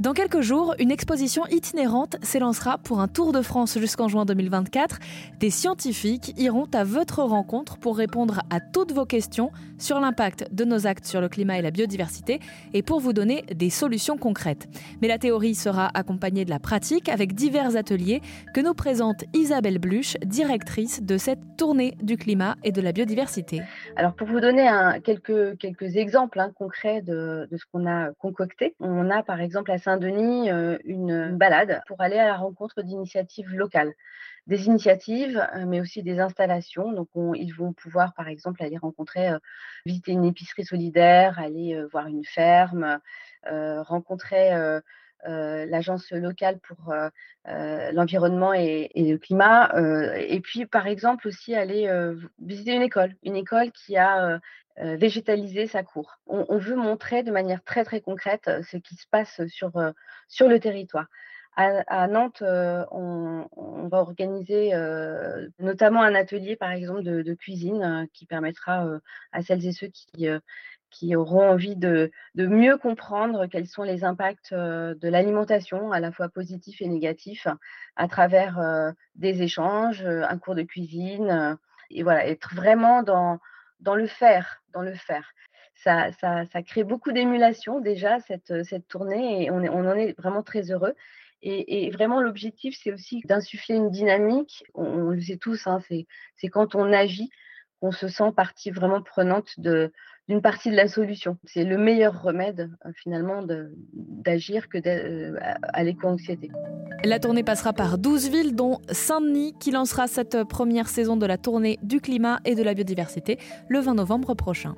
Dans quelques jours, une exposition itinérante s'élancera pour un tour de France jusqu'en juin 2024. Des scientifiques iront à votre rencontre pour répondre à toutes vos questions sur l'impact de nos actes sur le climat et la biodiversité et pour vous donner des solutions concrètes. Mais la théorie sera accompagnée de la pratique avec divers ateliers que nous présente Isabelle Bluch, directrice de cette tournée du climat et de la biodiversité. Alors pour vous donner quelques, quelques exemples hein, concrets de, de ce qu'on a concocté, on a par exemple à Saint-Denis euh, une, balade pour aller à la rencontre d'initiatives locales des initiatives, euh, mais aussi des installations. Donc, ils vont pouvoir, par exemple, aller rencontrer, euh, visiter une épicerie solidaire, aller voir une ferme, rencontrer l'agence locale pour l'environnement et, le climat. et puis, par exemple, aussi aller visiter une école, une école qui a euh, végétaliser sa cour. On, veut montrer de manière très très concrète euh, ce qui se passe euh, sur le territoire. À, Nantes, on, va organiser notamment un atelier, par exemple, de, cuisine qui permettra à celles et ceux qui, auront envie de, mieux comprendre quels sont les impacts de l'alimentation, à la fois positifs et négatifs, à travers des échanges, un cours de cuisine, et voilà, être vraiment dans, le faire, dans le faire. Ça, crée beaucoup d'émulation déjà, cette, tournée, et on en est vraiment très heureux. Et, vraiment, l'objectif, c'est aussi d'insuffler une dynamique. On, le sait tous, hein, c'est quand on agit qu'on se sent partie vraiment prenante d'une partie de la solution. C'est le meilleur remède, euh, finalement, d'agir que euh, à l'éco-anxiété. La tournée passera par 12 villes, dont Saint-Denis, qui lancera cette première saison de la tournée du climat et de la biodiversité le 20 novembre prochain.